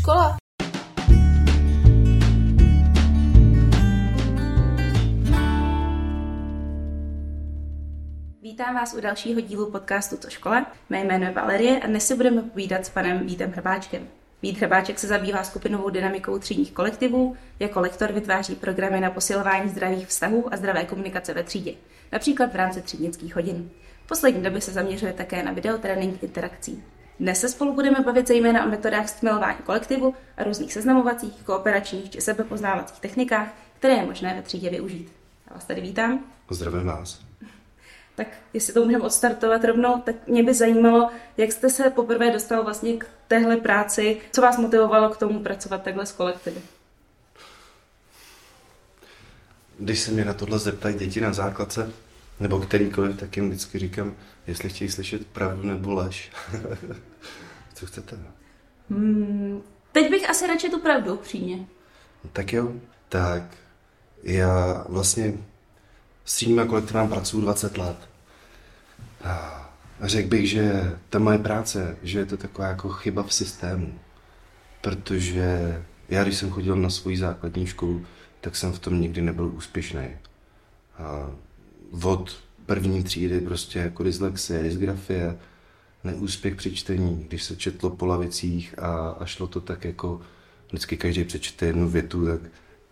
škola. Vítám vás u dalšího dílu podcastu To škola. Mé jméno je Valerie a dnes si budeme povídat s panem Vítem Hrbáčkem. Vít Hrbáček se zabývá skupinovou dynamikou třídních kolektivů. Jako lektor vytváří programy na posilování zdravých vztahů a zdravé komunikace ve třídě, například v rámci třídnických hodin. V poslední době se zaměřuje také na videotrénink interakcí. Dnes se spolu budeme bavit zejména o metodách stmilování kolektivu a různých seznamovacích, kooperačních či sebepoznávacích technikách, které je možné ve třídě využít. Já vás tady vítám. Zdravím vás. Tak jestli to můžeme odstartovat rovnou, tak mě by zajímalo, jak jste se poprvé dostal vlastně k téhle práci, co vás motivovalo k tomu pracovat takhle s kolektivy? Když se mě na tohle zeptají děti na základce, nebo kterýkoliv, tak jim vždycky říkám, jestli chtějí slyšet pravdu nebo lež. Co chcete? Hmm, teď bych asi radši tu pravdu, upřímně. No, tak jo, tak já vlastně s třídníma kolektivem pracuji 20 let. A řekl bych, že ta moje práce, že je to taková jako chyba v systému. Protože já, když jsem chodil na svoji základní školu, tak jsem v tom nikdy nebyl úspěšný. A od první třídy prostě jako dyslexie, dysgrafie, neúspěch při čtení, když se četlo po lavicích a, a šlo to tak jako vždycky každý přečte jednu větu, tak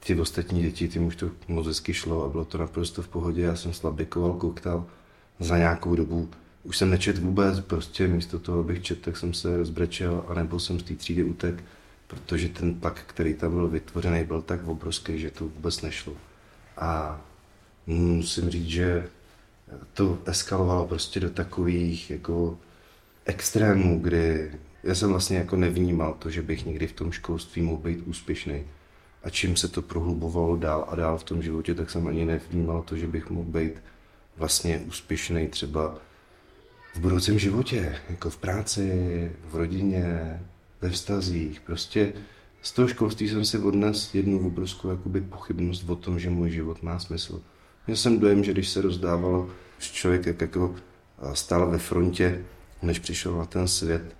ty ostatní děti, tím už to moc hezky šlo a bylo to naprosto v pohodě. Já jsem slabikoval, kouktal za nějakou dobu. Už jsem nečet vůbec, prostě místo toho, abych čet, tak jsem se rozbrečel a nebo jsem z té třídy utek, protože ten tlak, který tam byl vytvořený, byl tak obrovský, že to vůbec nešlo. A musím říct, že to eskalovalo prostě do takových jako extrémů, kdy já jsem vlastně jako nevnímal to, že bych někdy v tom školství mohl být úspěšný. A čím se to prohlubovalo dál a dál v tom životě, tak jsem ani nevnímal to, že bych mohl být vlastně úspěšný třeba v budoucím životě, jako v práci, v rodině, ve vztazích. Prostě z toho školství jsem si odnes jednu obrovskou jakoby pochybnost o tom, že můj život má smysl. Měl jsem dojem, že když se rozdávalo, člověk jak jako stál ve frontě, než přišel na ten svět,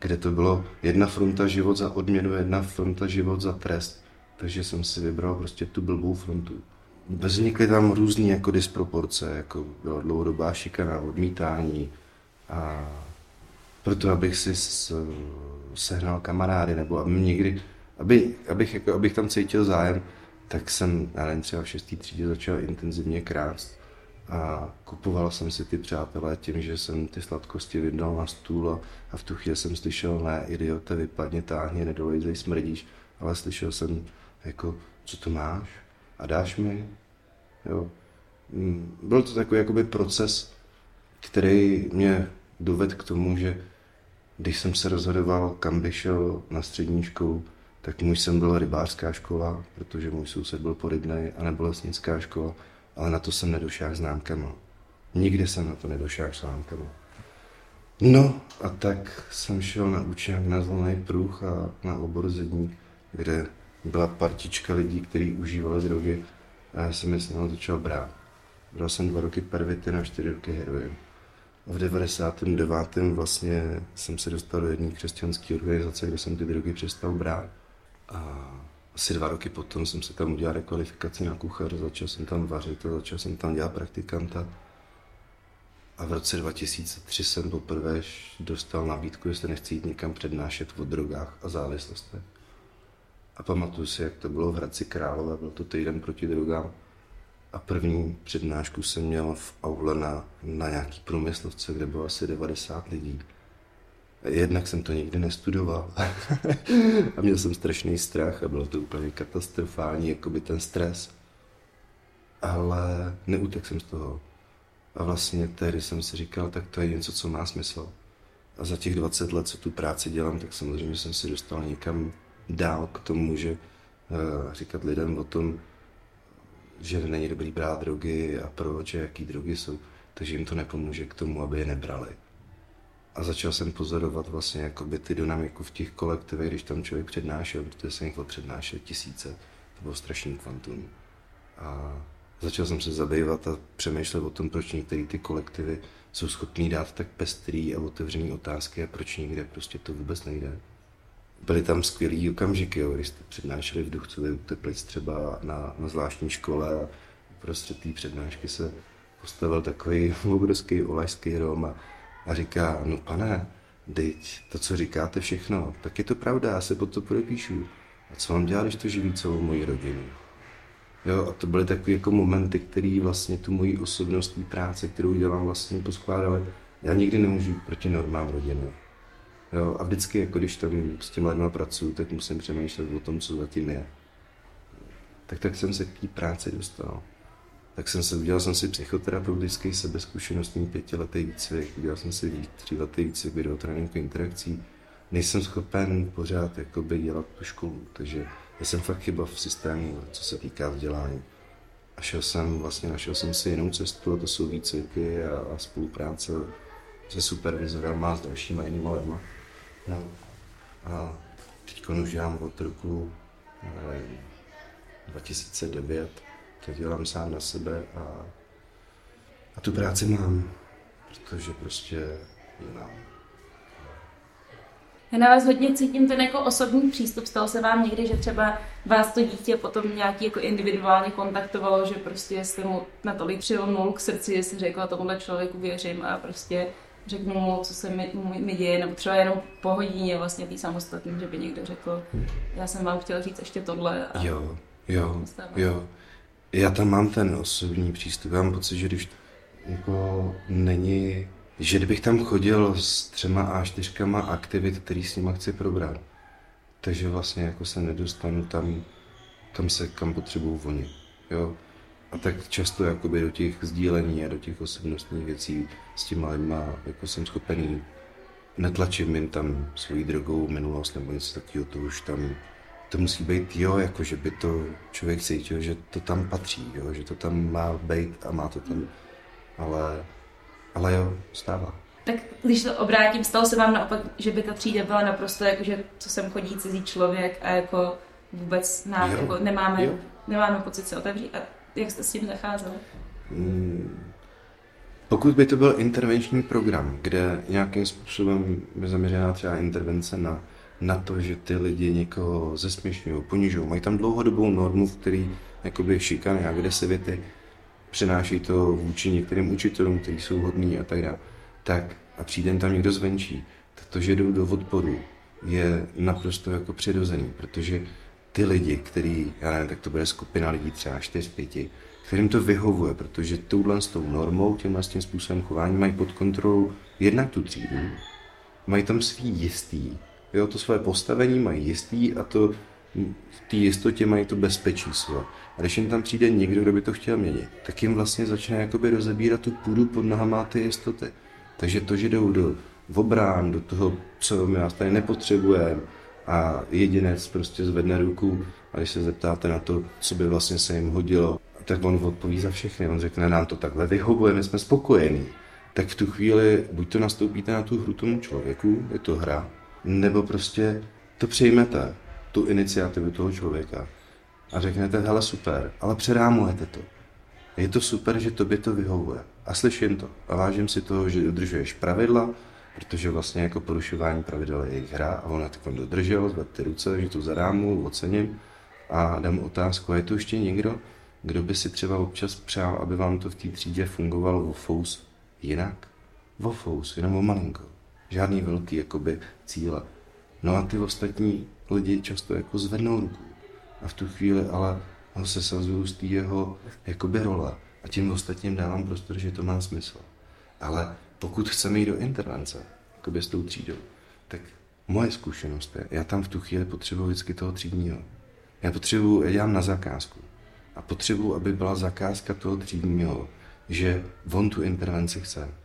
kde to bylo jedna fronta život za odměnu, jedna fronta život za trest. Takže jsem si vybral prostě tu blbou frontu. Vznikly tam různé jako disproporce, jako byla dlouhodobá šikana, odmítání a proto, abych si sehnal kamarády, nebo aby někdy, aby, abych, jako, abych tam cítil zájem, tak jsem, já nevím, třeba v šestý třídě začal intenzivně krást a kupoval jsem si ty přátelé tím, že jsem ty sladkosti vydal na stůl a, a v tu chvíli jsem slyšel, ne, idiote, vypadně, táhně, nedolejzej, smrdíš, ale slyšel jsem, jako, co to máš a dáš mi, jo. Mm, byl to takový jakoby proces, který mě dovedl k tomu, že když jsem se rozhodoval, kam bych šel na střední školu, tak můj jsem byl rybářská škola, protože můj soused byl porybnej a nebo lesnická škola, ale na to jsem nedošel známkama. Nikdy jsem na to nedošel známkama. No a tak jsem šel na učák na zelený pruh a na obor zedník, kde byla partička lidí, kteří užívali drogy a já jsem je s začal brát. Bral jsem dva roky pervity na čtyři roky heroin. V 99. vlastně jsem se dostal do jedné křesťanské organizace, kde jsem ty drogy přestal brát. A asi dva roky potom jsem se tam udělal rekvalifikaci na kuchaře, začal jsem tam vařit a začal jsem tam dělat praktikanta. A v roce 2003 jsem poprvé dostal nabídku, jestli nechci jít někam přednášet o drogách a závislostech. A pamatuju si, jak to bylo v Hradci Králové, byl to týden proti drogám. A první přednášku jsem měl v aule na, na nějaký průmyslovce, kde bylo asi 90 lidí. Jednak jsem to nikdy nestudoval a měl jsem strašný strach a bylo to úplně katastrofální, jako by ten stres. Ale neutek jsem z toho. A vlastně tehdy jsem si říkal, tak to je něco, co má smysl. A za těch 20 let, co tu práci dělám, tak samozřejmě jsem si dostal někam dál k tomu, že uh, říkat lidem o tom, že není dobrý brát drogy a proč a jaký drogy jsou, takže jim to nepomůže k tomu, aby je nebrali. A začal jsem pozorovat vlastně jakoby ty dynamiku v těch kolektivech, když tam člověk přednášel, protože jsem jich přednášel tisíce, to bylo strašný kvantum. A začal jsem se zabývat a přemýšlet o tom, proč některé ty kolektivy jsou schopný dát tak pestrý a otevřený otázky a proč někde prostě to vůbec nejde. byly tam skvělý okamžiky, jo, když jste přednášeli v Duchcově u Teplic třeba na, na zvláštní škole a prostě té přednášky se postavil takový obrovský olajský rom a, a říká, no pane, teď to, co říkáte všechno, tak je to pravda, já se pod to podepíšu. A co mám dělat, když to živí celou moji rodinu? Jo, a to byly takové jako momenty, které vlastně tu moji osobnostní práce, kterou dělám, vlastně poskládaly. Já nikdy nemůžu proti normám rodiny. Jo, a vždycky, jako když tam s těmi lidmi pracuju, tak musím přemýšlet o tom, co zatím je. Tak tak jsem se k té práci dostal. Tak jsem se, udělal jsem si psychoterapeutický sebezkušenostní pětiletý výcvik, udělal jsem si tříletý výcvik videotréninku interakcí. Nejsem schopen pořád jakoby dělat tu školu, takže já jsem fakt chyba v systému, co se týká vzdělání. A šel jsem, vlastně našel jsem si jinou cestu, a to jsou výcviky a, a spolupráce se supervizorem a s dalšíma jinými lidmi. No. A teď už dělám od roku 2009, tak dělám sám na sebe a, a tu práci mám, protože prostě ji mám. Já na vás hodně cítím ten jako osobní přístup. Stalo se vám někdy, že třeba vás to dítě potom nějaký jako individuálně kontaktovalo, že prostě jste mu natolik přilnul k srdci, že si řekla tomuhle člověku věřím a prostě řeknu mu, co se mi, mi děje, nebo třeba jenom po hodině vlastně tý samostatný, že by někdo řekl, já jsem vám chtěl říct ještě tohle. A jo, jo, jo. Já tam mám ten osobní přístup, já mám pocit, že když jako není, že kdybych tam chodil s třema A4 aktivit, který s nima chci probrat, takže vlastně jako se nedostanu tam, tam se kam potřebuju oni. Jo? A tak často jakoby do těch sdílení a do těch osobnostních věcí s těma lidma jako jsem schopený netlačím jim tam svojí drogou minulost nebo něco takového, to už tam, to musí být jo, jako že by to člověk cítil, že to tam patří, jo, že to tam má být a má to tam, ale, ale jo, stává. Tak když to obrátím, stalo se vám naopak, že by ta třída byla naprosto jako, že co sem chodí cizí člověk a jako vůbec nám, jako nemáme, jo. nemáme pocit se otevřít a jak jste s tím zacházel? Hmm. Pokud by to byl intervenční program, kde nějakým způsobem je zaměřená třeba intervence na, na to, že ty lidi někoho zesměšňují, ponižují, mají tam dlouhodobou normu, který jakoby šikany, agresivity, přináší to vůči některým učitelům, kteří jsou hodní a tak dále, tak a přijde tam někdo zvenčí, to, že jdou do odporu, je naprosto jako přirozený, protože ty lidi, který, já nevím, tak to bude skupina lidí třeba 4-5, kterým to vyhovuje, protože touhle s tou normou, tímhle s tím způsobem chování mají pod kontrolou jednak tu třídu, mají tam svý jistý, jo, to své postavení mají jistý a to v té jistotě mají to bezpečí své. A když jim tam přijde někdo, kdo by to chtěl měnit, tak jim vlastně začne jakoby rozebírat tu půdu pod nohama ty jistoty. Takže to, že jdou do obrán, do toho, co my nás tady nepotřebujeme, a jedinec prostě zvedne ruku a když se zeptáte na to, co by vlastně se jim hodilo, tak on odpoví za všechny. On řekne, nám to takhle vyhovuje, my jsme spokojení. Tak v tu chvíli buď to nastoupíte na tu hru tomu člověku, je to hra, nebo prostě to přejmete, tu iniciativu toho člověka a řeknete, hele super, ale přerámujete to. Je to super, že tobě to vyhovuje. A slyším to. A vážím si toho, že dodržuješ pravidla, protože vlastně jako porušování pravidel je jejich hra a ona tak dodržel, zvedl ty ruce, že to zadámu, ocením a dám otázku, a je tu ještě někdo, kdo by si třeba občas přál, aby vám to v té třídě fungovalo o fous jinak? O fous, jenom o malinko. Žádný velký jakoby cíle. No a ty ostatní lidi často jako zvednou ruku. A v tu chvíli ale ho se sazuju z té jeho jakoby role. A tím ostatním dávám prostor, že to má smysl. Ale pokud chceme jít do intervence, jako s tou třídou, tak moje zkušenost je, já tam v tu chvíli potřebuji vždycky toho třídního. Já potřebuji, já dělám na zakázku. A potřebuji, aby byla zakázka toho třídního, že on tu intervenci chce.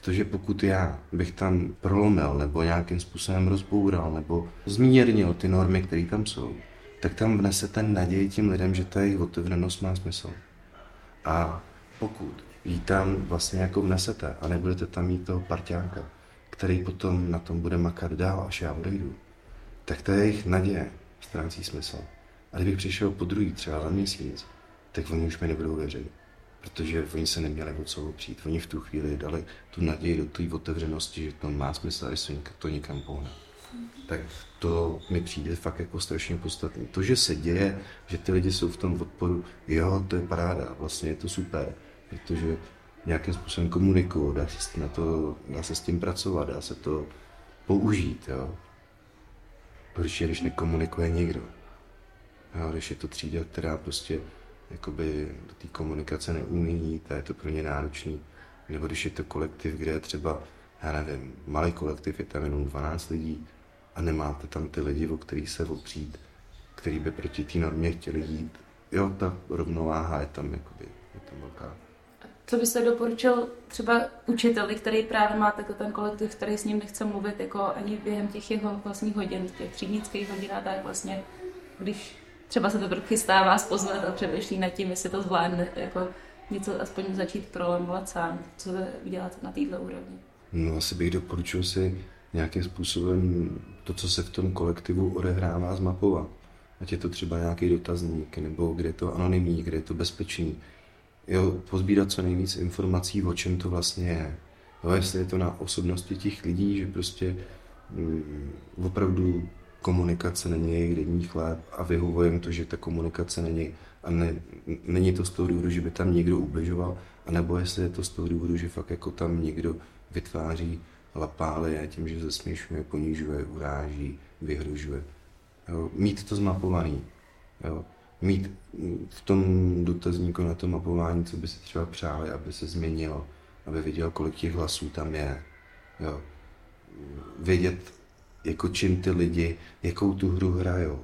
Protože pokud já bych tam prolomil nebo nějakým způsobem rozboural nebo zmírnil ty normy, které tam jsou, tak tam vnese ten naději tím lidem, že ta jejich otevřenost má smysl. A pokud jí tam vlastně jako vnesete a nebudete tam mít toho parťánka, který potom na tom bude makat dál, až já odejdu, tak ta jejich naděje ztrácí smysl. A kdybych přišel po druhý třeba za měsíc, tak oni už mi nebudou věřit. Protože oni se neměli o co opřít. Oni v tu chvíli dali tu naději do té otevřenosti, že to má smysl, a se to někam pohne. tak to mi přijde fakt jako strašně podstatné. To, že se děje, že ty lidi jsou v tom odporu, jo, to je paráda, vlastně je to super, protože nějakým způsobem komunikují, dá se, na to, dá se s tím pracovat, dá se to použít, jo. Když, když nekomunikuje nikdo. Jo, když je to třída, která prostě jakoby do té komunikace neumí, tak je to pro ně náročný. Nebo když je to kolektiv, kde je třeba, já nevím, malý kolektiv, je tam jenom 12 lidí a nemáte tam ty lidi, o kterých se opřít, který by proti té normě chtěli jít. Jo, ta rovnováha je tam, jakoby, je tam velká. Co byste doporučil třeba učiteli, který právě má takhle ten kolektiv, který s ním nechce mluvit jako ani během těch jeho vlastních hodin, těch třídnických hodin a tak vlastně, když třeba se to trochu stává pozvat a přemýšlí nad tím, jestli to zvládne, jako něco aspoň začít prolemovat sám, co udělat na této úrovni. No asi bych doporučil si nějakým způsobem to, co se v tom kolektivu odehrává, zmapovat. Ať je to třeba nějaký dotazník, nebo kde je to anonymní, kde je to bezpečný. Jo, pozbírat co nejvíc informací, o čem to vlastně je. Jo, jestli je to na osobnosti těch lidí, že prostě mm, opravdu komunikace není jejich denní chléb a vyhovuje to, že ta komunikace není a ne, není to z toho důvodu, že by tam někdo ubližoval, anebo jestli je to z toho důvodu, že fakt jako tam někdo vytváří lapály a tím, že zesměšuje, ponižuje, uráží, vyhrožuje. Jo, mít to zmapovaný. Jo. Mít v tom dotazníku na to mapování, co by si třeba přáli, aby se změnilo, aby viděl, kolik těch hlasů tam je. Jo. Vědět, jako čím ty lidi, jakou tu hru hrajou.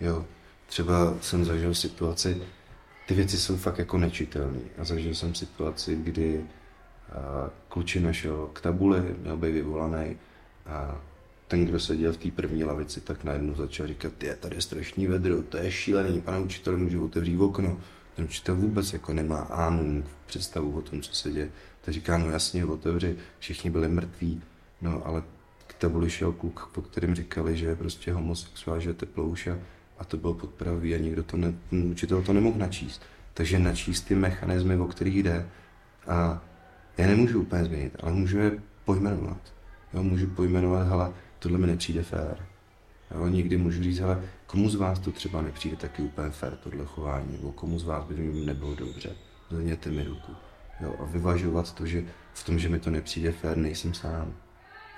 Jo. Třeba jsem zažil situaci, ty věci jsou fakt jako nečitelné. A zažil jsem situaci, kdy klučina šel k tabuli, měl být vyvolaný a ten, kdo seděl v té první lavici, tak najednou začal říkat, je tady je strašný vedro, to je šílený, pane učitel, můžu otevřít okno. Ten učitel vůbec jako nemá ánu představu o tom, co se děje. Tak říká, no jasně, otevři, všichni byli mrtví, no ale tabuli šel kluk, po kterém říkali, že je prostě homosexuál, že je teplouša a to bylo podpravý a nikdo to ne, učitel to nemohl načíst. Takže načíst ty mechanismy, o kterých jde a já nemůžu úplně změnit, ale můžu je pojmenovat. Jo, můžu pojmenovat, hele, tohle mi nepřijde fér. Jo, někdy můžu říct, hele, komu z vás to třeba nepřijde taky úplně fér, tohle chování, nebo komu z vás by nebylo dobře, zvedněte mi ruku. Jo, a vyvažovat to, že v tom, že mi to nepřijde fér, nejsem sám.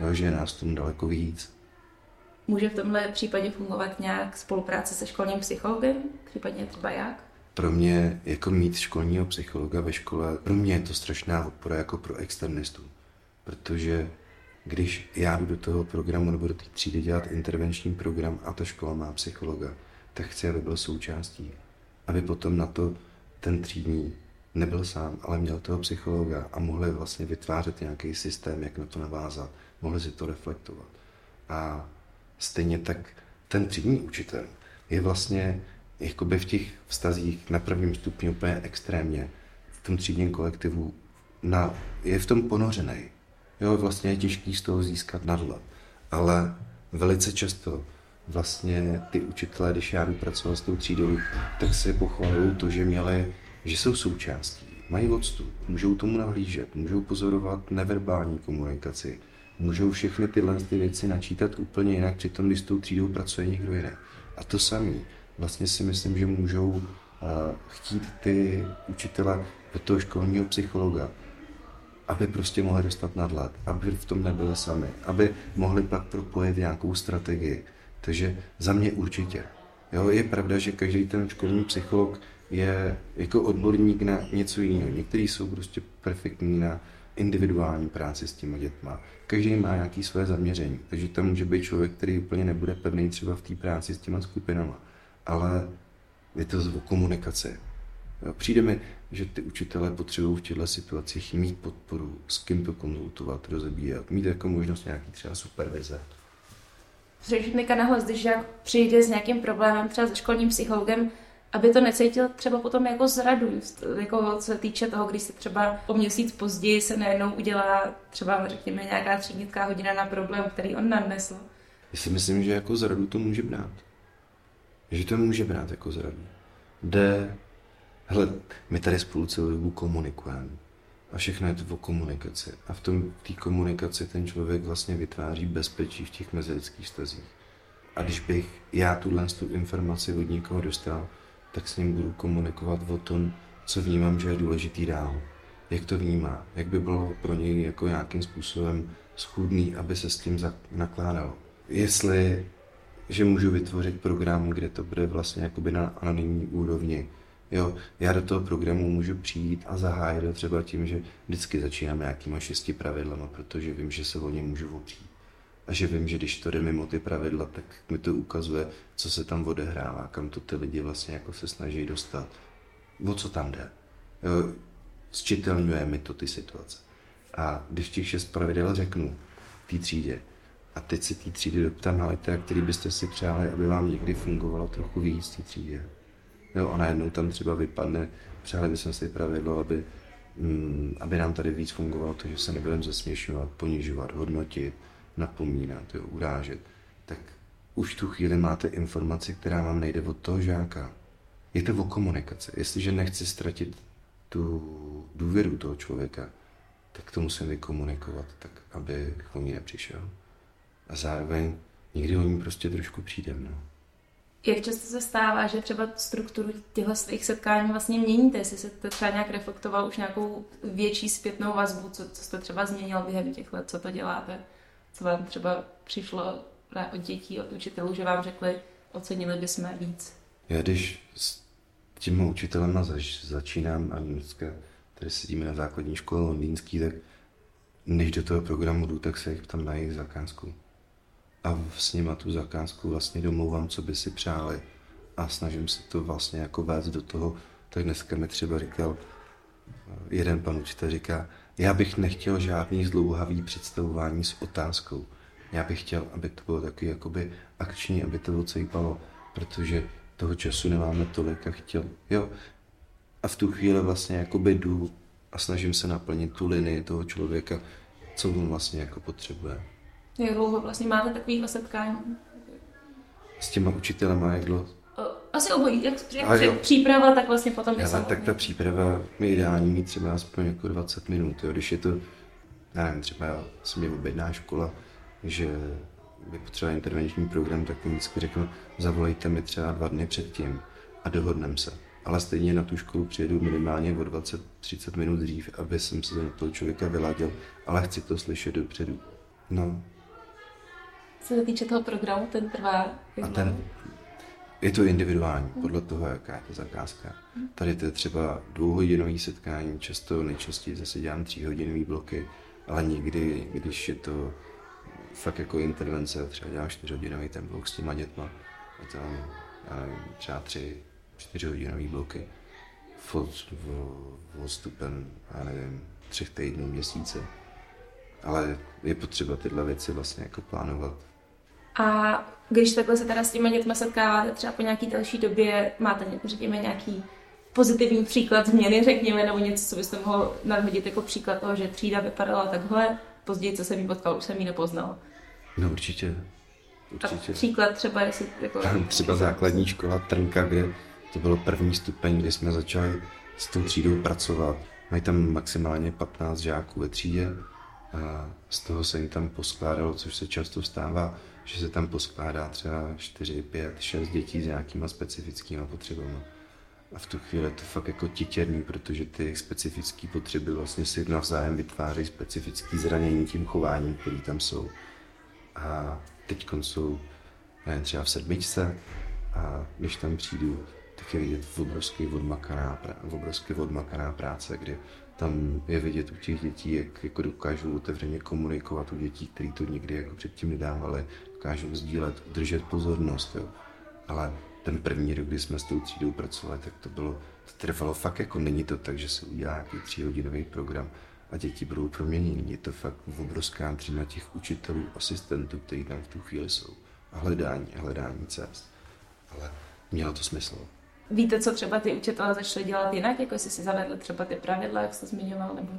Jo, že je nás tomu daleko víc. Může v tomhle případě fungovat nějak spolupráce se školním psychologem? Případně třeba jak? pro mě jako mít školního psychologa ve škole, pro mě je to strašná odpora jako pro externistu. Protože když já jdu do toho programu nebo do té třídy dělat intervenční program a ta škola má psychologa, tak chci, aby byl součástí. Aby potom na to ten třídní nebyl sám, ale měl toho psychologa a mohli vlastně vytvářet nějaký systém, jak na to navázat, mohli si to reflektovat. A stejně tak ten třídní učitel je vlastně jakoby v těch vztazích na prvním stupni úplně extrémně, v tom třídním kolektivu, na, je v tom ponořený. Jo, vlastně je těžký z toho získat nadhled. Ale velice často vlastně ty učitelé, když já jdu s tou třídou, tak se pochvalují to, že měli, že jsou součástí, mají odstup, můžou tomu nahlížet, můžou pozorovat neverbální komunikaci, můžou všechny tyhle ty věci načítat úplně jinak, přitom když s tou třídou pracuje někdo jiný. A to samé vlastně si myslím, že můžou uh, chtít ty učitele do toho školního psychologa, aby prostě mohli dostat nadhled, aby v tom nebyli sami, aby mohli pak propojit nějakou strategii. Takže za mě určitě. Jo, je pravda, že každý ten školní psycholog je jako odborník na něco jiného. Někteří jsou prostě perfektní na individuální práci s těma dětma. Každý má nějaké své zaměření, takže tam může být člověk, který úplně nebude pevný třeba v té práci s těma skupinama ale je to o komunikaci. Přijde mi, že ty učitelé potřebují v těchto situacích mít podporu, s kým to konzultovat, rozebírat, mít jako možnost nějaký třeba supervize. Řečníka nahlas, když jak přijde s nějakým problémem, třeba se školním psychologem, aby to necítil třeba potom jako zradu, jako co se týče toho, když se třeba po měsíc později se najednou udělá třeba, řekněme, nějaká třídnická hodina na problém, který on nadnesl. Já si myslím, že jako zradu to může brát že to může brát jako zradu. Jde, hele, my tady spolu celou dobu komunikujeme. A všechno je to o komunikaci. A v tom té komunikaci ten člověk vlastně vytváří bezpečí v těch mezilidských stazích. A když bych já tuhle tu informaci od někoho dostal, tak s ním budu komunikovat o tom, co vnímám, že je důležitý dál. Jak to vnímá, jak by bylo pro něj jako nějakým způsobem schůdný, aby se s tím nakládalo. Jestli, že můžu vytvořit program, kde to bude vlastně jakoby na anonymní úrovni, Jo, já do toho programu můžu přijít a zahájit třeba tím, že vždycky začínám nějakýma šesti pravidlama, protože vím, že se o ně můžu opřít. A že vím, že když to jde mimo ty pravidla, tak mi to ukazuje, co se tam odehrává, kam to ty lidi vlastně jako se snaží dostat. O co tam jde. Jo, zčitelňuje mi to ty situace. A když těch šest pravidel řeknu té třídě, a teď se té třídy doptám litera, který byste si přáli, aby vám někdy fungovalo trochu víc té třídě. Jo, a najednou tam třeba vypadne, přáli bychom si pravidlo, aby, mm, aby nám tady víc fungovalo to, že se nebudeme zasměšovat, ponižovat, hodnotit, napomínat, jo, urážet, tak už tu chvíli máte informaci, která vám nejde od toho žáka. Je to o komunikaci. Jestliže nechci ztratit tu důvěru toho člověka, tak to musím vykomunikovat, tak aby o ní nepřišel. A zároveň někdy o ní prostě trošku přijdem. No. Jak často se stává, že třeba strukturu těchto svých setkání vlastně měníte, jestli se to třeba nějak reflektoval už nějakou větší zpětnou vazbu, co, co jste třeba změnil během těch let, co to děláte, co vám třeba přišlo od dětí, od učitelů, že vám řekli, ocenili bychom víc. Já když s těmi učitelema zač, začínám a dneska tady sedíme na základní škole londýnský, tak než do toho programu jdu, tak se jich tam na jejich zakázku. A s nima tu zakázku vlastně domlouvám, co by si přáli. A snažím se to vlastně jako vést do toho, tak dneska mi třeba říkal jeden pan učitel říká, já bych nechtěl žádný zdlouhavý představování s otázkou. Já bych chtěl, aby to bylo takový jakoby akční, aby to ocejpalo, protože toho času nemáme tolik a chtěl, jo. A v tu chvíli vlastně jakoby jdu a snažím se naplnit tu linii toho člověka, co on vlastně jako potřebuje. Jak dlouho vlastně máte takovýhle setkání? S těma učitelema, jak dlouho? Asi obojí, jak, jak jo. příprava, tak vlastně potom je tak ta příprava je ideální mít třeba aspoň jako 20 minut, jo. když je to, nevím, třeba se mě objedná škola, že by potřeboval intervenční program, tak mi vždycky řeknu, zavolejte mi třeba dva dny předtím a dohodneme se. Ale stejně na tu školu přijedu minimálně o 20-30 minut dřív, aby jsem se na toho člověka vyladil, ale chci to slyšet dopředu. No, co se týče toho programu, ten trvá... A ten, je to individuální, podle toho, jaká je to zakázka. Tady to je třeba dvouhodinový setkání, často nejčastěji zase dělám tříhodinový bloky, ale někdy, když je to fakt jako intervence, třeba dělám čtyřhodinový ten blok s těma dětma, a tam nevím, třeba tři, čtyřhodinový bloky odstupem, já nevím, třech týdnů, měsíce. Ale je potřeba tyhle věci vlastně jako plánovat a když takhle se teda s těmi dětmi setkáváte třeba po nějaký další době, máte, řekněme, nějaký pozitivní příklad změny, řekněme, nebo něco, co byste mohl nadhodit jako příklad toho, že třída vypadala takhle, později, co jsem jí potkal, už jsem ji nepoznal. No určitě. určitě. A příklad třeba, jestli jako... Třeba základní škola Trnka, kde to bylo první stupeň, kdy jsme začali s tou třídou pracovat. Mají tam maximálně 15 žáků ve třídě a z toho se jim tam poskládalo, což se často stává, že se tam poskládá třeba 4, 5, 6 dětí s nějakýma specifickými potřebami. A v tu chvíli je to fakt jako titěrný, protože ty specifické potřeby vlastně si navzájem vytváří specifické zranění tím chováním, který tam jsou. A teď jsou nevím, třeba v sedmičce a když tam přijdu, tak je vidět obrovský odmakaná, obrovský odmakaná práce, kdy tam je vidět u těch dětí, jak jako dokážou otevřeně komunikovat u dětí, které to nikdy jako předtím nedávali, dokážou sdílet, držet pozornost. Jo. Ale ten první rok, kdy jsme s tou třídou pracovali, tak to bylo, to trvalo fakt jako není to tak, že se udělá nějaký tříhodinový program a děti budou proměněny. Je to fakt obrovská třína těch učitelů, asistentů, kteří tam v tu chvíli jsou. A hledání, a hledání cest. Ale mělo to smysl. Víte, co třeba ty učitelé začali dělat jinak, jako jestli si zavedli třeba ty pravidla, jak jste zmiňoval, nebo...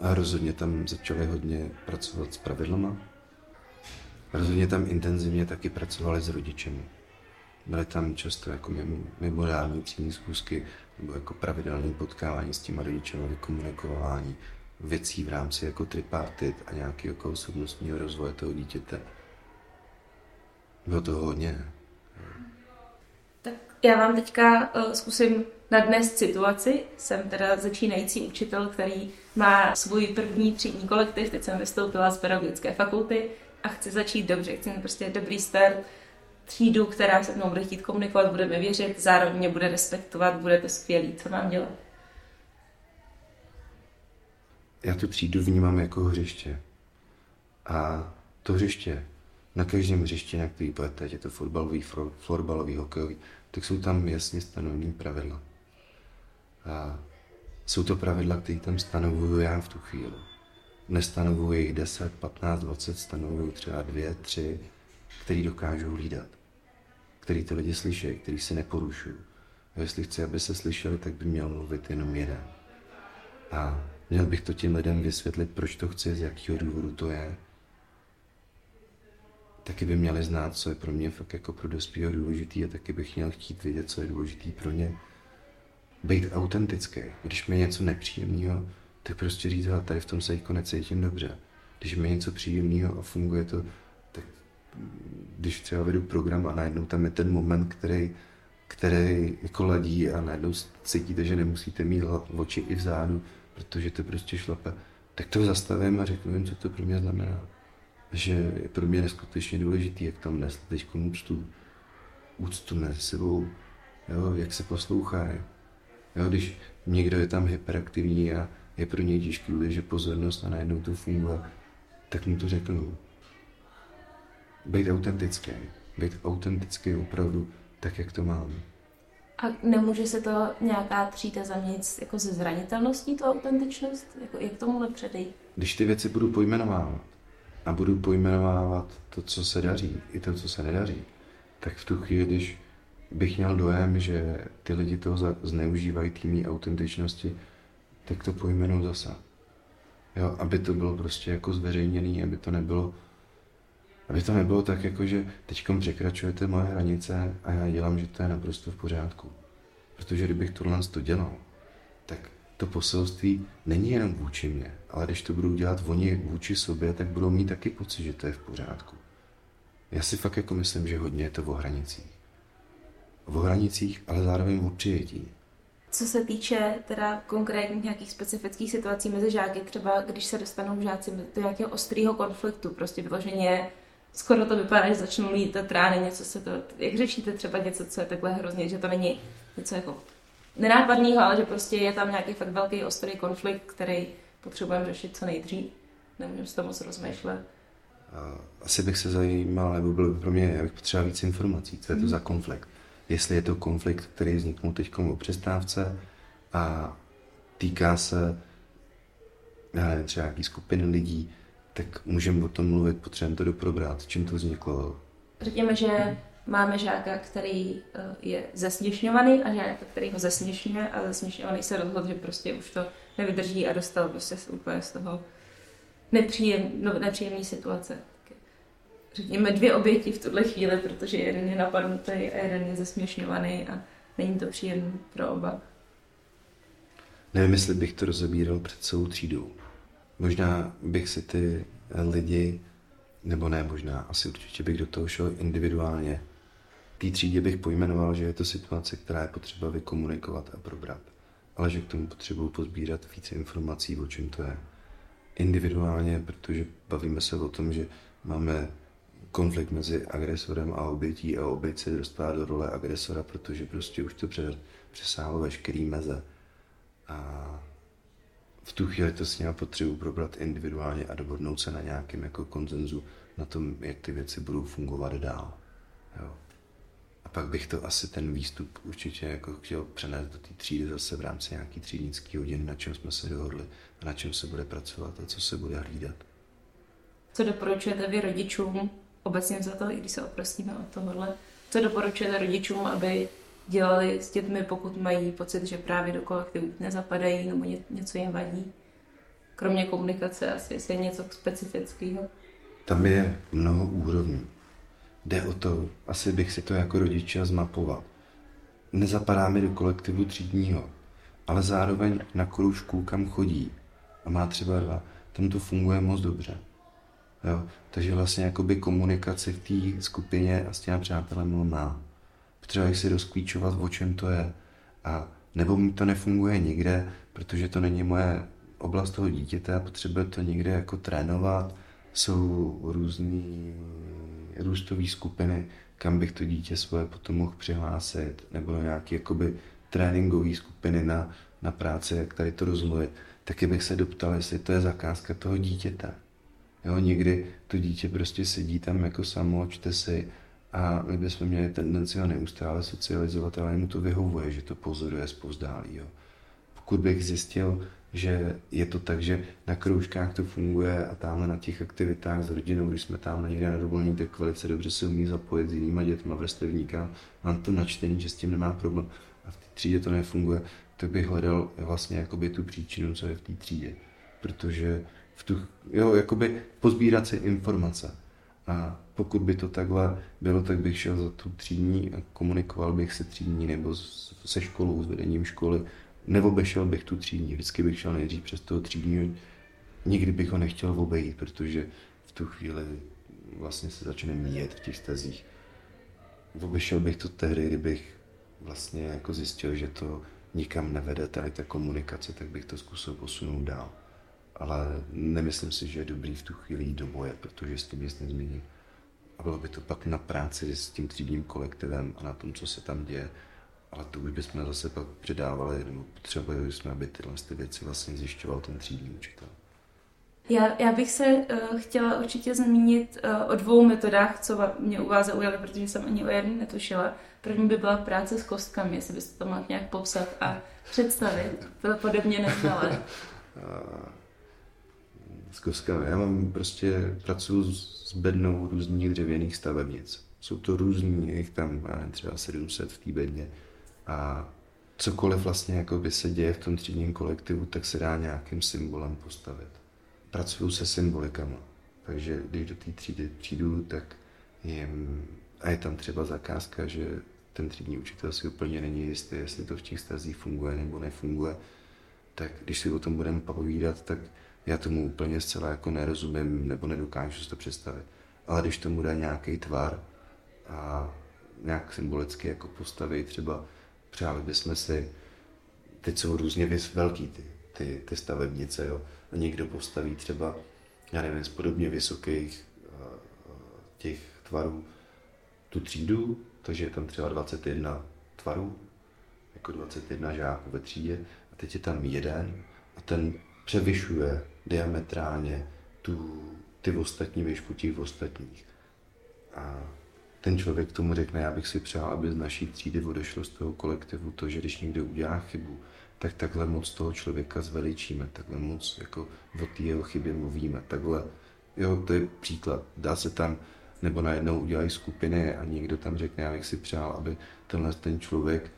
A rozhodně tam začali hodně pracovat s pravidlama. Rozhodně tam intenzivně taky pracovali s rodičemi. Byly tam často jako mimořádní třídní zkusky nebo jako pravidelné potkávání s těma rodičemi, vykomunikování věcí v rámci jako tripartit a nějakého jako osobnostního rozvoje toho dítěte. Bylo to hodně. Tak já vám teďka uh, zkusím nadnes situaci. Jsem teda začínající učitel, který má svůj první třídní kolektiv. Teď jsem vystoupila z pedagogické fakulty a chci začít dobře. Chci mít prostě dobrý start, třídu, která se mnou bude chtít komunikovat, bude mi věřit, zároveň mě bude respektovat, bude to skvělý. Co mám dělat? Já tu třídu vnímám jako hřiště. A to hřiště, na každém hřišti, na který budete, je to fotbalový, florbalový, hokejový, tak jsou tam jasně stanovený pravidla. A jsou to pravidla, které tam stanovuju já v tu chvíli. Nestanovuji jich 10, 15, 20, stanovuju třeba dvě, tři, který dokážou hlídat. Který ty lidi slyší, který si neporušují. A jestli chci, aby se slyšeli, tak by měl mluvit jenom jeden. A měl bych to těm lidem vysvětlit, proč to chci, z jakého důvodu to je. Taky by měli znát, co je pro mě fakt jako pro dospělého důležitý a taky bych měl chtít vědět, co je důležitý pro ně být autentický. Když mi něco nepříjemného, tak prostě říct, že tady v tom se jako necítím dobře. Když mi je něco příjemného a funguje to, tak když třeba vedu program a najednou tam je ten moment, který, který jako ladí a najednou cítíte, že nemusíte mít oči i vzadu, protože to prostě šlape, tak to zastavím a řeknu jim, co to pro mě znamená. Že je pro mě neskutečně důležitý, jak tam nesl teď úctu, úctu mezi sebou, jo, jak se poslouchají, Jo, když někdo je tam hyperaktivní a je pro něj těžký že pozornost a najednou to funguje, tak mu to řeknu. Být autentický. Být autentický opravdu tak, jak to mám. A nemůže se to nějaká tříta zaměnit jako ze zranitelností, to autentičnost? Jako, jak tomu nepředejít? Když ty věci budu pojmenovávat a budu pojmenovávat to, co se daří, i to, co se nedaří, tak v tu chvíli, když bych měl dojem, že ty lidi toho zneužívají týmní autentičnosti, tak to pojmenou zase. Jo, aby to bylo prostě jako zveřejněný, aby to nebylo aby to nebylo tak, jako že teď překračujete moje hranice a já dělám, že to je naprosto v pořádku. Protože kdybych tohle to dělal, tak to poselství není jenom vůči mě, ale když to budou dělat oni vůči sobě, tak budou mít taky pocit, že to je v pořádku. Já si fakt jako myslím, že hodně je to o hranicích v hranicích, ale zároveň v přijetí. Co se týče teda konkrétních nějakých specifických situací mezi žáky, třeba když se dostanou žáci do nějakého ostrého konfliktu, prostě vyloženě skoro to vypadá, že začnou mít trány, něco se to, jak řešíte třeba něco, co je takhle hrozně, že to není něco jako nenápadného, ale že prostě je tam nějaký fakt velký ostrý konflikt, který potřebujeme řešit co nejdřív. Nemůžeme si to moc rozmýšlet. Asi bych se zajímal, nebo bylo by pro mě, já bych potřeboval víc informací, co je to hmm. za konflikt jestli je to konflikt, který vzniknul teď o přestávce a týká se nevím, třeba nějaký skupiny lidí, tak můžeme o tom mluvit, potřebujeme to doprobrat. Čím to vzniklo? Řekněme, že máme žáka, který eh, je zesměšňovaný a žáka, který ho zesměšňuje a zesměšňovaný se rozhodl, že prostě už to nevydrží a dostal prostě úplně z toho nepříjem, no, nepříjemné situace řekněme, dvě oběti v tuhle chvíli, protože jeden je napadnutý a jeden je zesměšňovaný a není to příjemné pro oba. Nevím, jestli bych to rozebíral před celou třídou. Možná bych si ty lidi, nebo ne možná, asi určitě bych do toho šel individuálně. Té třídě bych pojmenoval, že je to situace, která je potřeba vykomunikovat a probrat, ale že k tomu potřebuji pozbírat více informací, o čem to je. Individuálně, protože bavíme se o tom, že máme konflikt mezi agresorem a obětí a oběť se dostává do role agresora, protože prostě už to přesáhlo veškerý meze. A v tu chvíli to s ním potřebuji probrat individuálně a dohodnout se na nějakém jako konzenzu na tom, jak ty věci budou fungovat dál. Jo. A pak bych to asi ten výstup určitě jako chtěl přenést do té třídy zase v rámci nějaký třídnický hodiny, na čem jsme se dohodli na čem se bude pracovat a co se bude hlídat. Co doporučujete vy rodičům, obecně za to, i když se oprostíme od tohohle, co doporučujete rodičům, aby dělali s dětmi, pokud mají pocit, že právě do kolektivu nezapadají nebo něco jim vadí? Kromě komunikace asi, jestli je něco specifického. Tam je mnoho úrovní. Jde o to, asi bych si to jako rodiče zmapoval. Nezapadá mi do kolektivu třídního, ale zároveň na kroužku, kam chodí a má třeba dva, tam to funguje moc dobře Jo? Takže vlastně jakoby komunikaci v té skupině a s těmi přátelem má. Potřeba si rozklíčovat, o čem to je. A nebo mi to nefunguje nikde, protože to není moje oblast toho dítěte a potřebuje to někde jako trénovat. Jsou různé růstové skupiny, kam bych to dítě svoje potom mohl přihlásit, nebo nějaké jakoby tréninkové skupiny na, na práci, jak tady to rozmluvit, taky bych se doptal, jestli to je zakázka toho dítěte. Jo, někdy to dítě prostě sedí tam jako samo, čte si a my bychom měli tendenci ho neustále socializovat, ale mu to vyhovuje, že to pozoruje zpovzdálí. Jo. Pokud bych zjistil, že je to tak, že na kroužkách to funguje a tamhle na těch aktivitách s rodinou, když jsme tam někde na dovolení, tak velice dobře se umí zapojit s jinýma dětma, vrstevníka, mám to načtení, že s tím nemá problém a v té třídě to nefunguje, tak bych hledal vlastně jakoby tu příčinu, co je v té třídě. Protože v tu, jo, jakoby pozbírat si informace. A pokud by to takhle bylo, tak bych šel za tu třídní a komunikoval bych se třídní nebo se školou, s vedením školy. Neobešel bych tu třídní, vždycky bych šel nejdřív přes toho třídního. Nikdy bych ho nechtěl obejít, protože v tu chvíli vlastně se začne míjet v těch stazích. Obešel bych to tehdy, kdybych vlastně jako zjistil, že to nikam nevede, tady ta komunikace, tak bych to zkusil posunout dál. Ale nemyslím si, že je dobrý v tu chvíli jít do boje, protože s tím nic nezmění. A bylo by to pak na práci s tím třídním kolektivem a na tom, co se tam děje. Ale to už bychom zase pak předávali, nebo potřebovali bychom, aby tyhle ty věci vlastně zjišťoval ten třídní učitel. Já, já bych se uh, chtěla určitě zmínit uh, o dvou metodách, co mě u vás zaujaly, protože jsem ani o jedné netušila. První by byla práce s kostkami, jestli byste to mohl nějak popsat a představit, pro podobně neznalé. s kostkami. Já mám prostě, pracuji s bednou různých dřevěných stavebnic. Jsou to různý, je jich tam třeba 700 v té bedně. A cokoliv vlastně jako by se děje v tom třídním kolektivu, tak se dá nějakým symbolem postavit. Pracuju se symbolikama. Takže když do té třídy přijdu, tak jim, a je tam třeba zakázka, že ten třídní učitel si úplně není jistý, jestli to v těch stazích funguje nebo nefunguje, tak když si o tom budeme povídat, tak já tomu úplně zcela jako nerozumím nebo nedokážu si to představit. Ale když tomu dá nějaký tvar a nějak symbolicky jako postavit, třeba přáli bychom si, teď jsou různě velký ty, ty, ty stavebnice, jo. A někdo postaví třeba, já nevím, z podobně vysokých těch tvarů tu třídu, takže je tam třeba 21 tvarů, jako 21 žáků ve třídě a teď je tam jeden a ten převyšuje diametrálně tu, ty ostatní výšku těch ostatních. A ten člověk tomu řekne, já bych si přál, aby z naší třídy odešlo z toho kolektivu to, že když někdo udělá chybu, tak takhle moc toho člověka zveličíme, takhle moc jako o té jeho chybě mluvíme, takhle, jo, to je příklad. Dá se tam, nebo najednou udělají skupiny a někdo tam řekne, já bych si přál, aby tenhle ten člověk,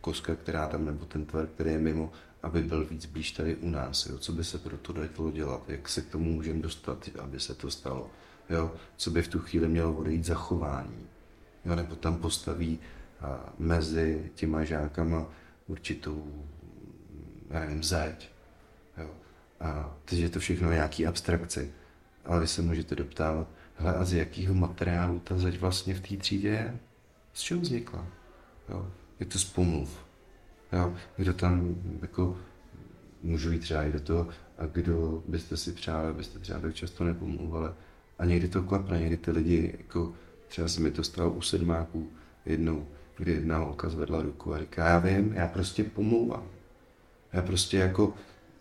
koska, která tam, nebo ten tvar, který je mimo, aby byl víc blíž tady u nás, jo? co by se pro to dalo dělat, jak se k tomu můžeme dostat, aby se to stalo, jo? co by v tu chvíli mělo odejít zachování, jo? nebo tam postaví a, mezi těma žákama určitou, já nevím, zeď, jo? a je to všechno nějaký abstrakce, ale vy se můžete doptávat, hele, a z jakého materiálu ta zeď vlastně v té třídě je? Z čeho vznikla? Jo? Je to z pomluv, Jo? Kdo tam jako můžu jít třeba i do toho, a kdo byste si přáli, abyste třeba tak často nepomluvali. A někdy to klapne, někdy ty lidi, jako třeba se mi to stalo u sedmáků jednou, kdy jedna holka zvedla ruku a říká, já vím, já prostě pomlouvám. Já prostě jako,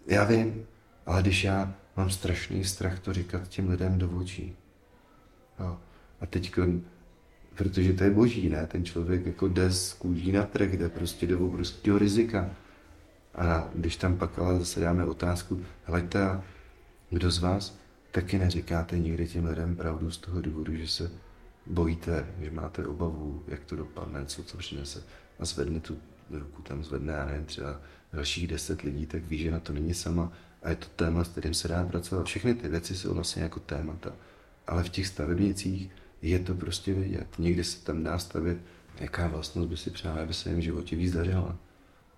já vím, ale když já mám strašný strach to říkat těm lidem do očí. A teď protože to je boží, ne? Ten člověk jako jde z kůží na trh, jde prostě do obrovského rizika. A když tam pak ale zase dáme otázku, hleďte, kdo z vás taky neříkáte nikdy těm lidem pravdu z toho důvodu, že se bojíte, že máte obavu, jak to dopadne, co to přinese a zvedne tu ruku, tam zvedne, já nevím, třeba dalších deset lidí, tak ví, že na to není sama a je to téma, s kterým se dá pracovat. Všechny ty věci jsou vlastně jako témata. Ale v těch stavebnicích je to prostě vidět. Někdy se tam dá stavit, jaká vlastnost by si přála, aby se jim v životě víc dařila.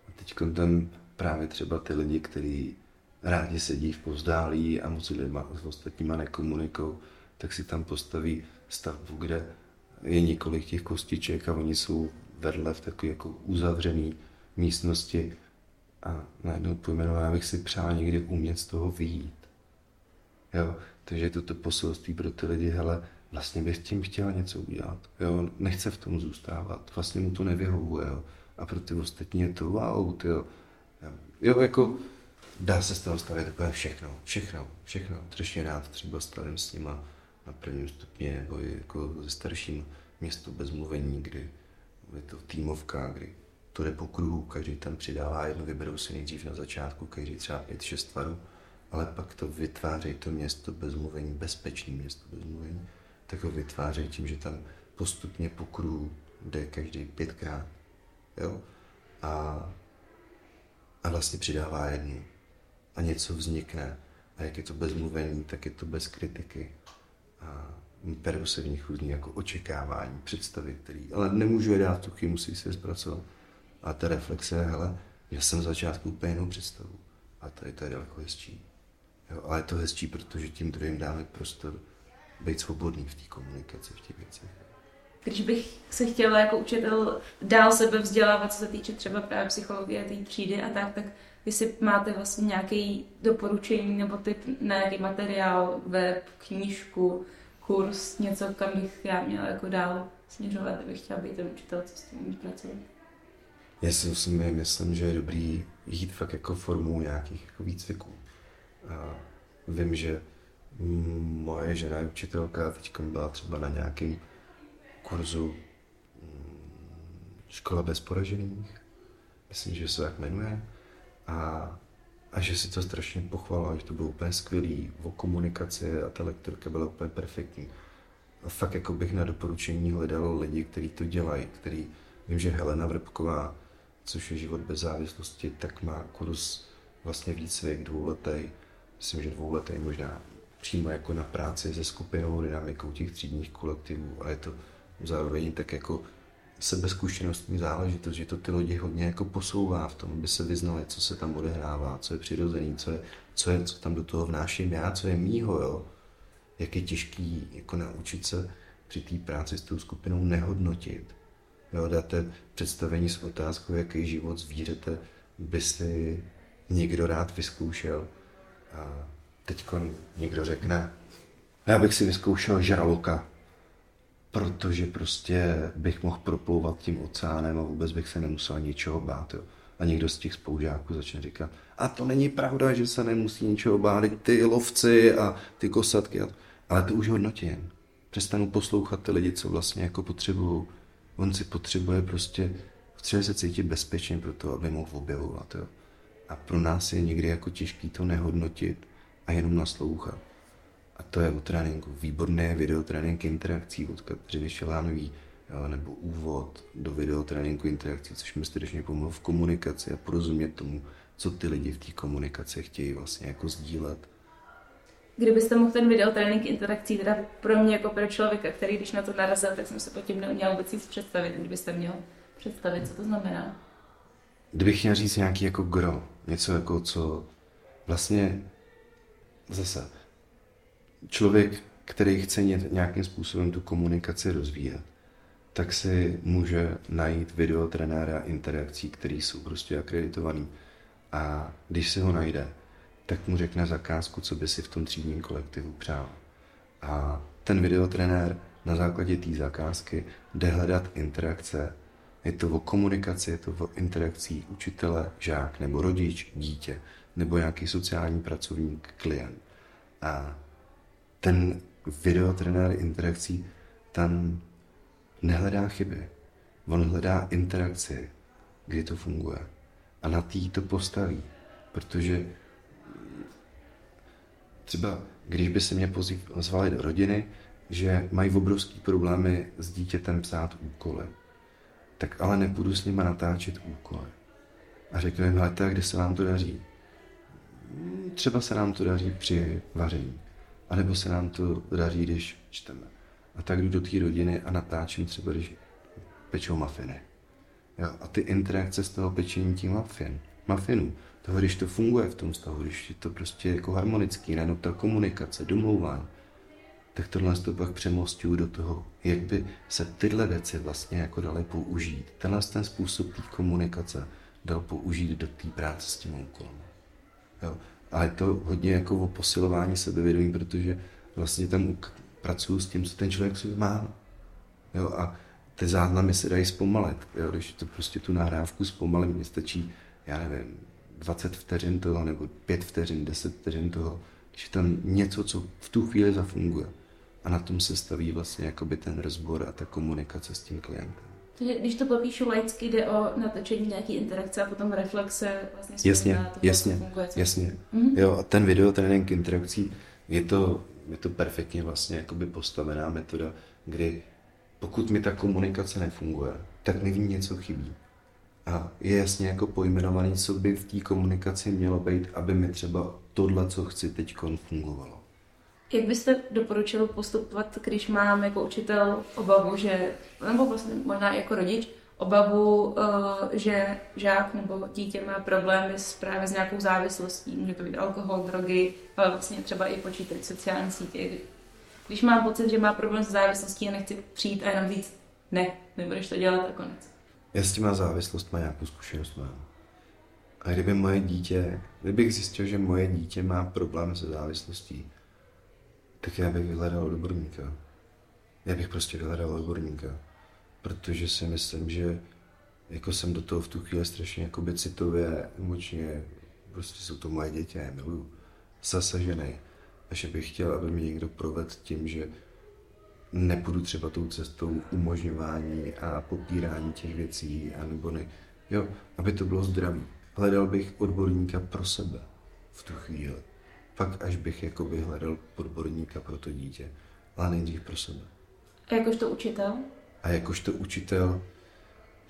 A teď tam právě třeba ty lidi, kteří rádi sedí v povzdálí a moc lidma s ostatníma nekomunikují, tak si tam postaví stavbu, kde je několik těch kostiček a oni jsou vedle v takové jako uzavřené místnosti a najednou pojmenoval, já bych si přál někdy umět z toho vyjít. Jo, takže je to to poselství pro ty lidi, hele, vlastně bych tím chtěla něco udělat. Jo, nechce v tom zůstávat, vlastně mu to nevyhovuje. Jo. A pro ty ostatní je to wow, tyjo. Jo, jako dá se z toho stavit takové všechno, všechno, všechno. Strašně rád třeba stavím s nima na prvním stupni, nebo jako ze starším město bez mluvení, kdy je to týmovka, kdy to jde po kruhu, každý tam přidává jedno, vyberou si nejdřív na začátku, každý třeba pět, šest tvarů, ale pak to vytváří to město bez mluvení, bezpečné město bez mluvení, tak ho vytváří tím, že tam postupně po kruhu jde každý pětkrát. Jo? A, a vlastně přidává jednu. A něco vznikne. A jak je to bez mluvení, tak je to bez kritiky. A perusivních různých jako očekávání, představy, který, ale nemůžu je dát tuchy, musí se zpracovat. A ta reflexe hele, já jsem v začátku úplně jinou představu. A tady to je daleko hezčí. Jo, ale je to hezčí, protože tím druhým dáme prostor být svobodný v té komunikaci, v těch věcech. Když bych se chtěla jako učitel dál sebe vzdělávat, co se týče třeba právě psychologie té třídy a tak, tak jestli máte vlastně nějaké doporučení nebo typ na nějaký materiál, web, knížku, kurz, něco, kam bych já měla jako dál směřovat, kdybych chtěla být ten učitel, co s tím pracovat. Já si myslím, myslím, že je dobrý jít fakt jako formou nějakých jako výcviků. A vím, že moje žena je učitelka, teď byla třeba na nějakém kurzu Škola bez poražených, myslím, že se tak jmenuje, a, a že si to strašně pochválila, že to bylo úplně skvělý. O komunikaci a ta lektorka byla úplně perfektní. A fakt jako bych na doporučení hledal lidi, kteří to dělají, který, vím, že Helena Vrbková, což je život bez závislosti, tak má kurz vlastně výcvik dvouletý, myslím, že dvouletý možná přímo jako na práci se skupinou dynamikou těch třídních kolektivů a je to zároveň tak jako sebezkušenostní záležitost, že to ty lidi hodně jako posouvá v tom, aby se vyznali, co se tam odehrává, co je přirozený, co, je, co, je, co tam do toho vnáším já, co je mýho, jo. Jak je těžký jako naučit se při té práci s tou skupinou nehodnotit. Jo, dáte představení s otázkou, jaký život zvířete by si někdo rád vyzkoušel. A teď někdo řekne, já bych si vyzkoušel žraloka, protože prostě bych mohl proplouvat tím oceánem a vůbec bych se nemusel ničeho bát. Jo. A někdo z těch spoužáků začne říkat, a to není pravda, že se nemusí ničeho bát, ty lovci a ty kosatky. Ale to už hodnotím. Přestanu poslouchat ty lidi, co vlastně jako potřebují. On si potřebuje prostě, potřebuje se cítit bezpečně pro to, aby mohl objevovat. Jo. A pro nás je někdy jako těžký to nehodnotit a jenom naslouchat. A to je o tréninku. Výborné videotrénink interakcí od Kateřiny Šelánový, nebo úvod do videotréninku interakcí, což mi strašně pomohlo v komunikaci a porozumět tomu, co ty lidi v té komunikaci chtějí vlastně jako sdílet. Kdybyste mohl ten videotrénink interakcí, teda pro mě jako pro člověka, který když na to narazil, tak jsem se pod tím neuměl vůbec nic představit, kdybyste měl představit, co to znamená. Kdybych měl říct nějaký jako gro, něco jako co vlastně zase člověk, který chce nějakým způsobem tu komunikaci rozvíjet, tak si může najít videotrenéra interakcí, který jsou prostě akreditovaný. A když si ho najde, tak mu řekne zakázku, co by si v tom třídním kolektivu přál. A ten videotrenér na základě té zakázky jde hledat interakce. Je to o komunikaci, je to o interakcí učitele, žák nebo rodič, dítě, nebo nějaký sociální pracovník, klient. A ten videotrenér interakcí tam nehledá chyby. On hledá interakci, kdy to funguje. A na tý to postaví. Protože třeba, když by se mě pozvali do rodiny, že mají obrovský problémy s dítětem psát úkoly, tak ale nepůjdu s nima natáčet úkoly. A řeknu jim, hele, kde se vám to daří? Třeba se nám to daří při vaření anebo se nám to daří, když čteme. A tak jdu do té rodiny a natáčím třeba, když pečou mafiny. Jo? A ty interakce z toho pečení tím mafin, mafinů, toho, když to funguje v tom stavu, když je to prostě jako harmonický, najednou ta komunikace, domlouvání, tak tohle to pak přemostuju do toho, jak by se tyhle věci vlastně jako daly použít. Tenhle ten způsob té komunikace dal použít do té práce s tím úkolem. Jo. A je to hodně jako o posilování sebevědomí, protože vlastně tam pracuju s tím, co ten člověk si má. Jo, a ty záznamy se dají zpomalit. Jo, když to prostě tu nahrávku zpomalím, mě stačí, já nevím, 20 vteřin toho, nebo 5 vteřin, 10 vteřin toho, že tam něco, co v tu chvíli zafunguje. A na tom se staví vlastně jakoby ten rozbor a ta komunikace s tím klientem. Takže když to popíšu laicky, jde o natočení nějaký interakce a potom reflexe vlastně jasně, na to, jasně, funguje. Jasně, mm-hmm. Jo, a ten video trénink interakcí, je to, je to perfektně vlastně jakoby postavená metoda, kdy pokud mi ta komunikace nefunguje, tak mi v ní něco chybí. A je jasně jako pojmenovaný, co by v té komunikaci mělo být, aby mi třeba tohle, co chci teď, fungovalo. Jak byste doporučil postupovat, když mám jako učitel obavu, že, nebo vlastně možná jako rodič, obavu, eh, že žák nebo dítě má problémy s, právě s nějakou závislostí, může to být alkohol, drogy, ale vlastně třeba i počítač, sociální sítě. Když mám pocit, že má problém s závislostí a nechci přijít a jenom říct ne, nebudeš to dělat a konec. Já s těma závislost má nějakou zkušenost mám. A kdyby moje dítě, kdybych zjistil, že moje dítě má problém se závislostí, tak já bych vyhledal odborníka. Já bych prostě vyhledal odborníka. Protože si myslím, že jako jsem do toho v tu chvíli strašně jakoby citově, emočně, prostě jsou to moje děti, já miluju, zasažený. A že bych chtěl, aby mě někdo provedl tím, že nepůjdu třeba tou cestou umožňování a popírání těch věcí, anebo ne. Jo, aby to bylo zdravý. Hledal bych odborníka pro sebe v tu chvíli pak až bych jakoby hledal podborníka pro to dítě, ale nejdřív pro sebe. A jakožto učitel? A jakožto učitel,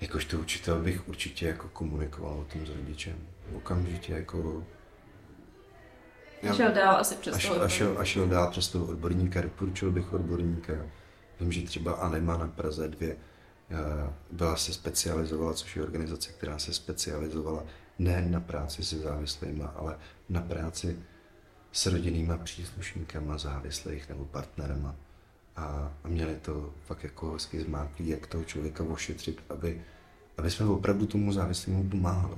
jakožto učitel bych určitě jako komunikoval o tom s rodičem. Okamžitě jako... Já, šel dál asi přes až, toho a šel, a šel dál přes toho odborníka, doporučil bych odborníka. Vím, že třeba Anema na Praze 2 eh, byla se specializovala, což je organizace, která se specializovala ne na práci se závislými, ale na práci s rodinnýma příslušníkama závislých nebo partnerama a, a měli to fakt jako hezky zmáklý, jak toho člověka ošetřit, aby, aby jsme opravdu tomu závislému pomáhali.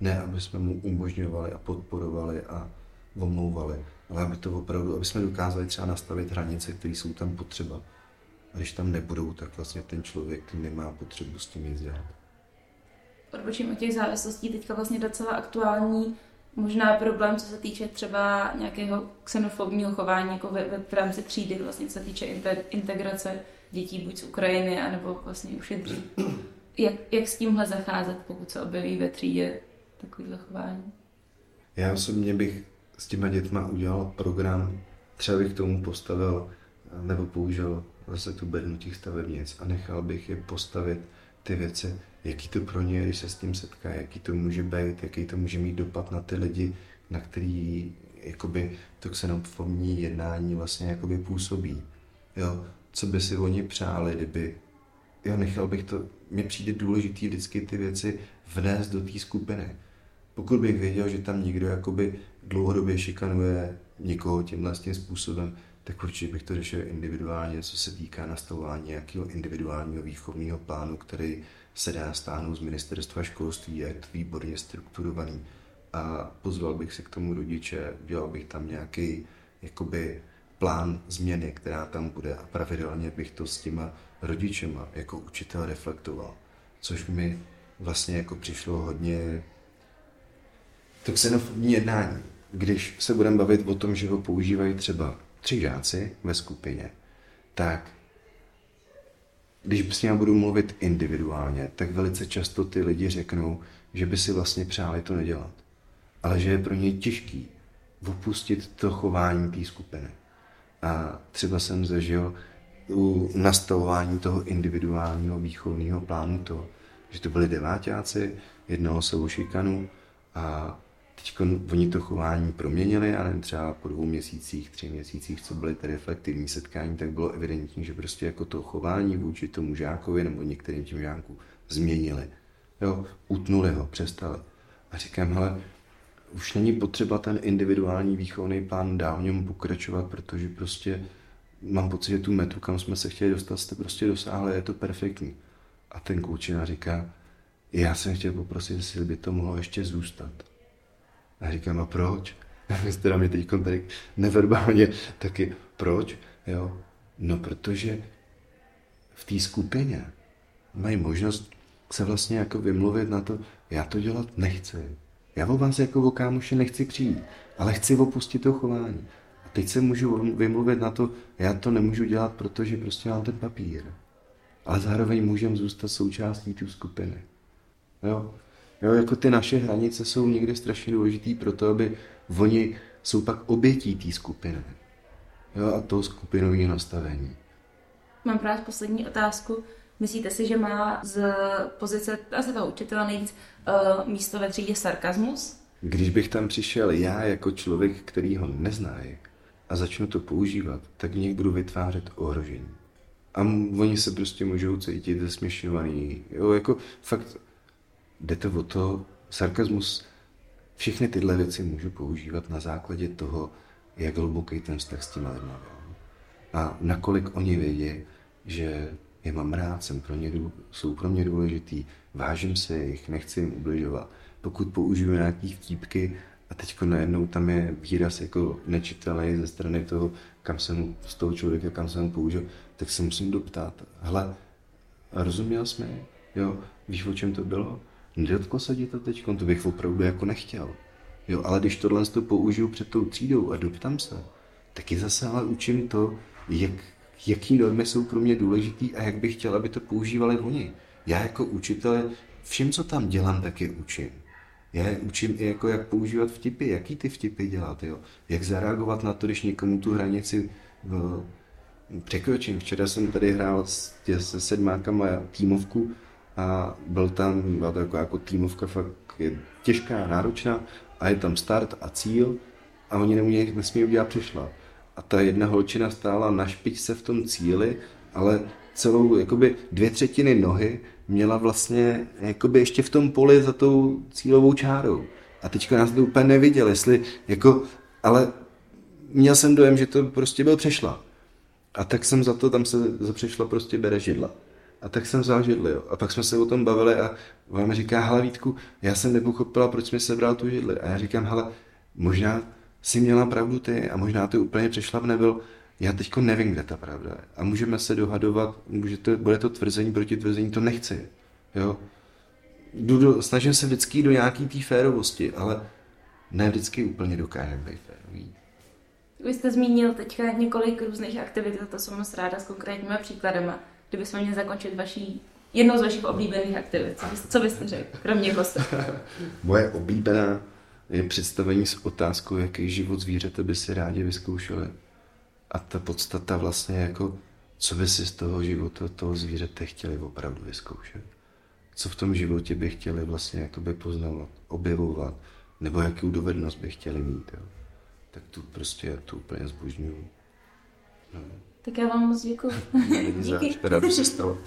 Ne, aby jsme mu umožňovali a podporovali a omlouvali, ale aby to opravdu, aby jsme dokázali třeba nastavit hranice, které jsou tam potřeba. A když tam nebudou, tak vlastně ten člověk nemá potřebu s tím nic dělat. Odbočím od těch závislostí, teďka vlastně docela aktuální možná problém, co se týče třeba nějakého xenofobního chování jako ve, ve, v rámci třídy, vlastně co se týče integrace dětí buď z Ukrajiny, anebo vlastně už je dřív. Jak, jak s tímhle zacházet, pokud se objeví ve třídě takovýhle chování? Já osobně bych s těma dětma udělal program, třeba bych tomu postavil nebo použil zase tu bednu těch stavebnic a nechal bych je postavit ty věci jaký to pro ně, když se s tím setká, jaký to může být, jaký to může mít dopad na ty lidi, na který jakoby to xenofobní jednání vlastně jakoby působí. Jo, co by si oni přáli, kdyby, jo, nechal bych to, mně přijde důležitý vždycky ty věci vnést do té skupiny. Pokud bych věděl, že tam někdo jakoby dlouhodobě šikanuje někoho tímhle tím způsobem, tak určitě bych to řešil individuálně, co se týká nastavování nějakého individuálního výchovního plánu, který se dá stáhnout z ministerstva školství, je to výborně strukturovaný. A pozval bych se k tomu rodiče, dělal bych tam nějaký jakoby plán změny, která tam bude a pravidelně bych to s těma rodičema jako učitel reflektoval. Což mi vlastně jako přišlo hodně to xenofobní jednání. Když se budeme bavit o tom, že ho používají třeba tři žáci ve skupině, tak když s ním budu mluvit individuálně, tak velice často ty lidi řeknou, že by si vlastně přáli to nedělat. Ale že je pro ně těžký opustit to chování té skupiny. A třeba jsem zažil u nastavování toho individuálního výchovného plánu to, že to byli devátáci, jednalo se o šikanu a Teď oni to chování proměnili, ale třeba po dvou měsících, tři měsících, co byly ty reflektivní setkání, tak bylo evidentní, že prostě jako to chování vůči tomu žákovi nebo některým těm žákům změnili. Jo, utnuli ho, přestali. A říkám, hele, už není potřeba ten individuální výchovný plán dál v něm pokračovat, protože prostě mám pocit, že tu metu, kam jsme se chtěli dostat, jste prostě dosáhli, je to perfektní. A ten klučina říká, já jsem chtěl poprosit, jestli by to mohlo ještě zůstat. A říkám, a proč? Vy jste na mě teď tady neverbálně taky, proč? Jo? No, protože v té skupině mají možnost se vlastně jako vymluvit na to, já to dělat nechci. Já o vás jako o kámoše nechci přijít, ale chci opustit to chování. A teď se můžu vymluvit na to, já to nemůžu dělat, protože prostě mám ten papír. Ale zároveň můžeme zůstat součástí té skupiny. Jo? Jo, jako ty naše hranice jsou někdy strašně důležitý pro to, aby oni jsou pak obětí té skupiny. Jo, a toho skupinového nastavení. Mám právě poslední otázku. Myslíte si, že má z pozice asi toho učitele nejvíc uh, místo ve třídě sarkazmus? Když bych tam přišel já jako člověk, který ho nezná a začnu to používat, tak v nich budu vytvářet ohrožení. A oni se prostě můžou cítit zesměšňovaný. Jo, jako fakt jde to o to, sarkazmus, všechny tyhle věci můžu používat na základě toho, jak hluboký ten vztah s těma lidma byl. A nakolik oni vědí, že je mám rád, jsem pro ně, jsou pro mě důležitý, vážím se jich, nechci jim ubližovat. Pokud použiju nějaký vtípky a teď najednou tam je výraz jako nečitelný ze strany toho, kam jsem z toho člověka, kam jsem použil, tak se musím doptat. Hele, rozuměl jsi mi? Jo, víš, o čem to bylo? Nedotklo se to teď? To bych opravdu jako nechtěl. Jo, ale když tohle to použiju před tou třídou a doptám se, taky zase ale učím to, jak, jaký normy jsou pro mě důležitý a jak bych chtěl, aby to používali oni. Já jako učitel všem, co tam dělám, tak je učím. Já je učím i jako, jak používat vtipy, jaký ty vtipy dělat, jo? jak zareagovat na to, když někomu tu hranici v, překročím. Včera jsem tady hrál s, se sedmákama týmovku a byl tam, byla to jako, jako týmovka fakt je těžká, náročná a je tam start a cíl a oni neměli, nesmí udělat přišla. A ta jedna holčina stála na špičce v tom cíli, ale celou, jakoby dvě třetiny nohy měla vlastně jakoby ještě v tom poli za tou cílovou čárou. A teďka nás to úplně neviděl, jestli jako, ale měl jsem dojem, že to prostě byl přešla. A tak jsem za to, tam se za přešla prostě bere židla. A tak jsem vzal židli, jo. A pak jsme se o tom bavili a ona mi říká, hele Vítku, já jsem nepochopila, proč mi sebral tu židli. A já říkám, hele, možná si měla pravdu ty a možná ty úplně přešlap nebyl. Já teďko nevím, kde ta pravda je. A můžeme se dohadovat, může to, bude to tvrzení proti tvrzení, to nechci. Jo? Jdu do, snažím se vždycky do nějaký té férovosti, ale ne vždycky úplně dokážem být férový. Vy jste zmínil teďka několik různých aktivit, a to jsem moc ráda s konkrétními příkladama kdybychom měli zakončit vaší, jednou z vašich oblíbených aktivit. Co, byste, řekl, kromě kostek? Moje oblíbená je představení s otázkou, jaký život zvířete by si rádi vyzkoušeli. A ta podstata vlastně jako, co by si z toho života toho zvířete chtěli opravdu vyzkoušet. Co v tom životě by chtěli vlastně jakoby poznávat, objevovat, nebo jakou dovednost by chtěli mít. Jo. Tak tu prostě tu úplně zbožňuju. No. Tak já vám moc děkuji. Díky. Rád se stalo.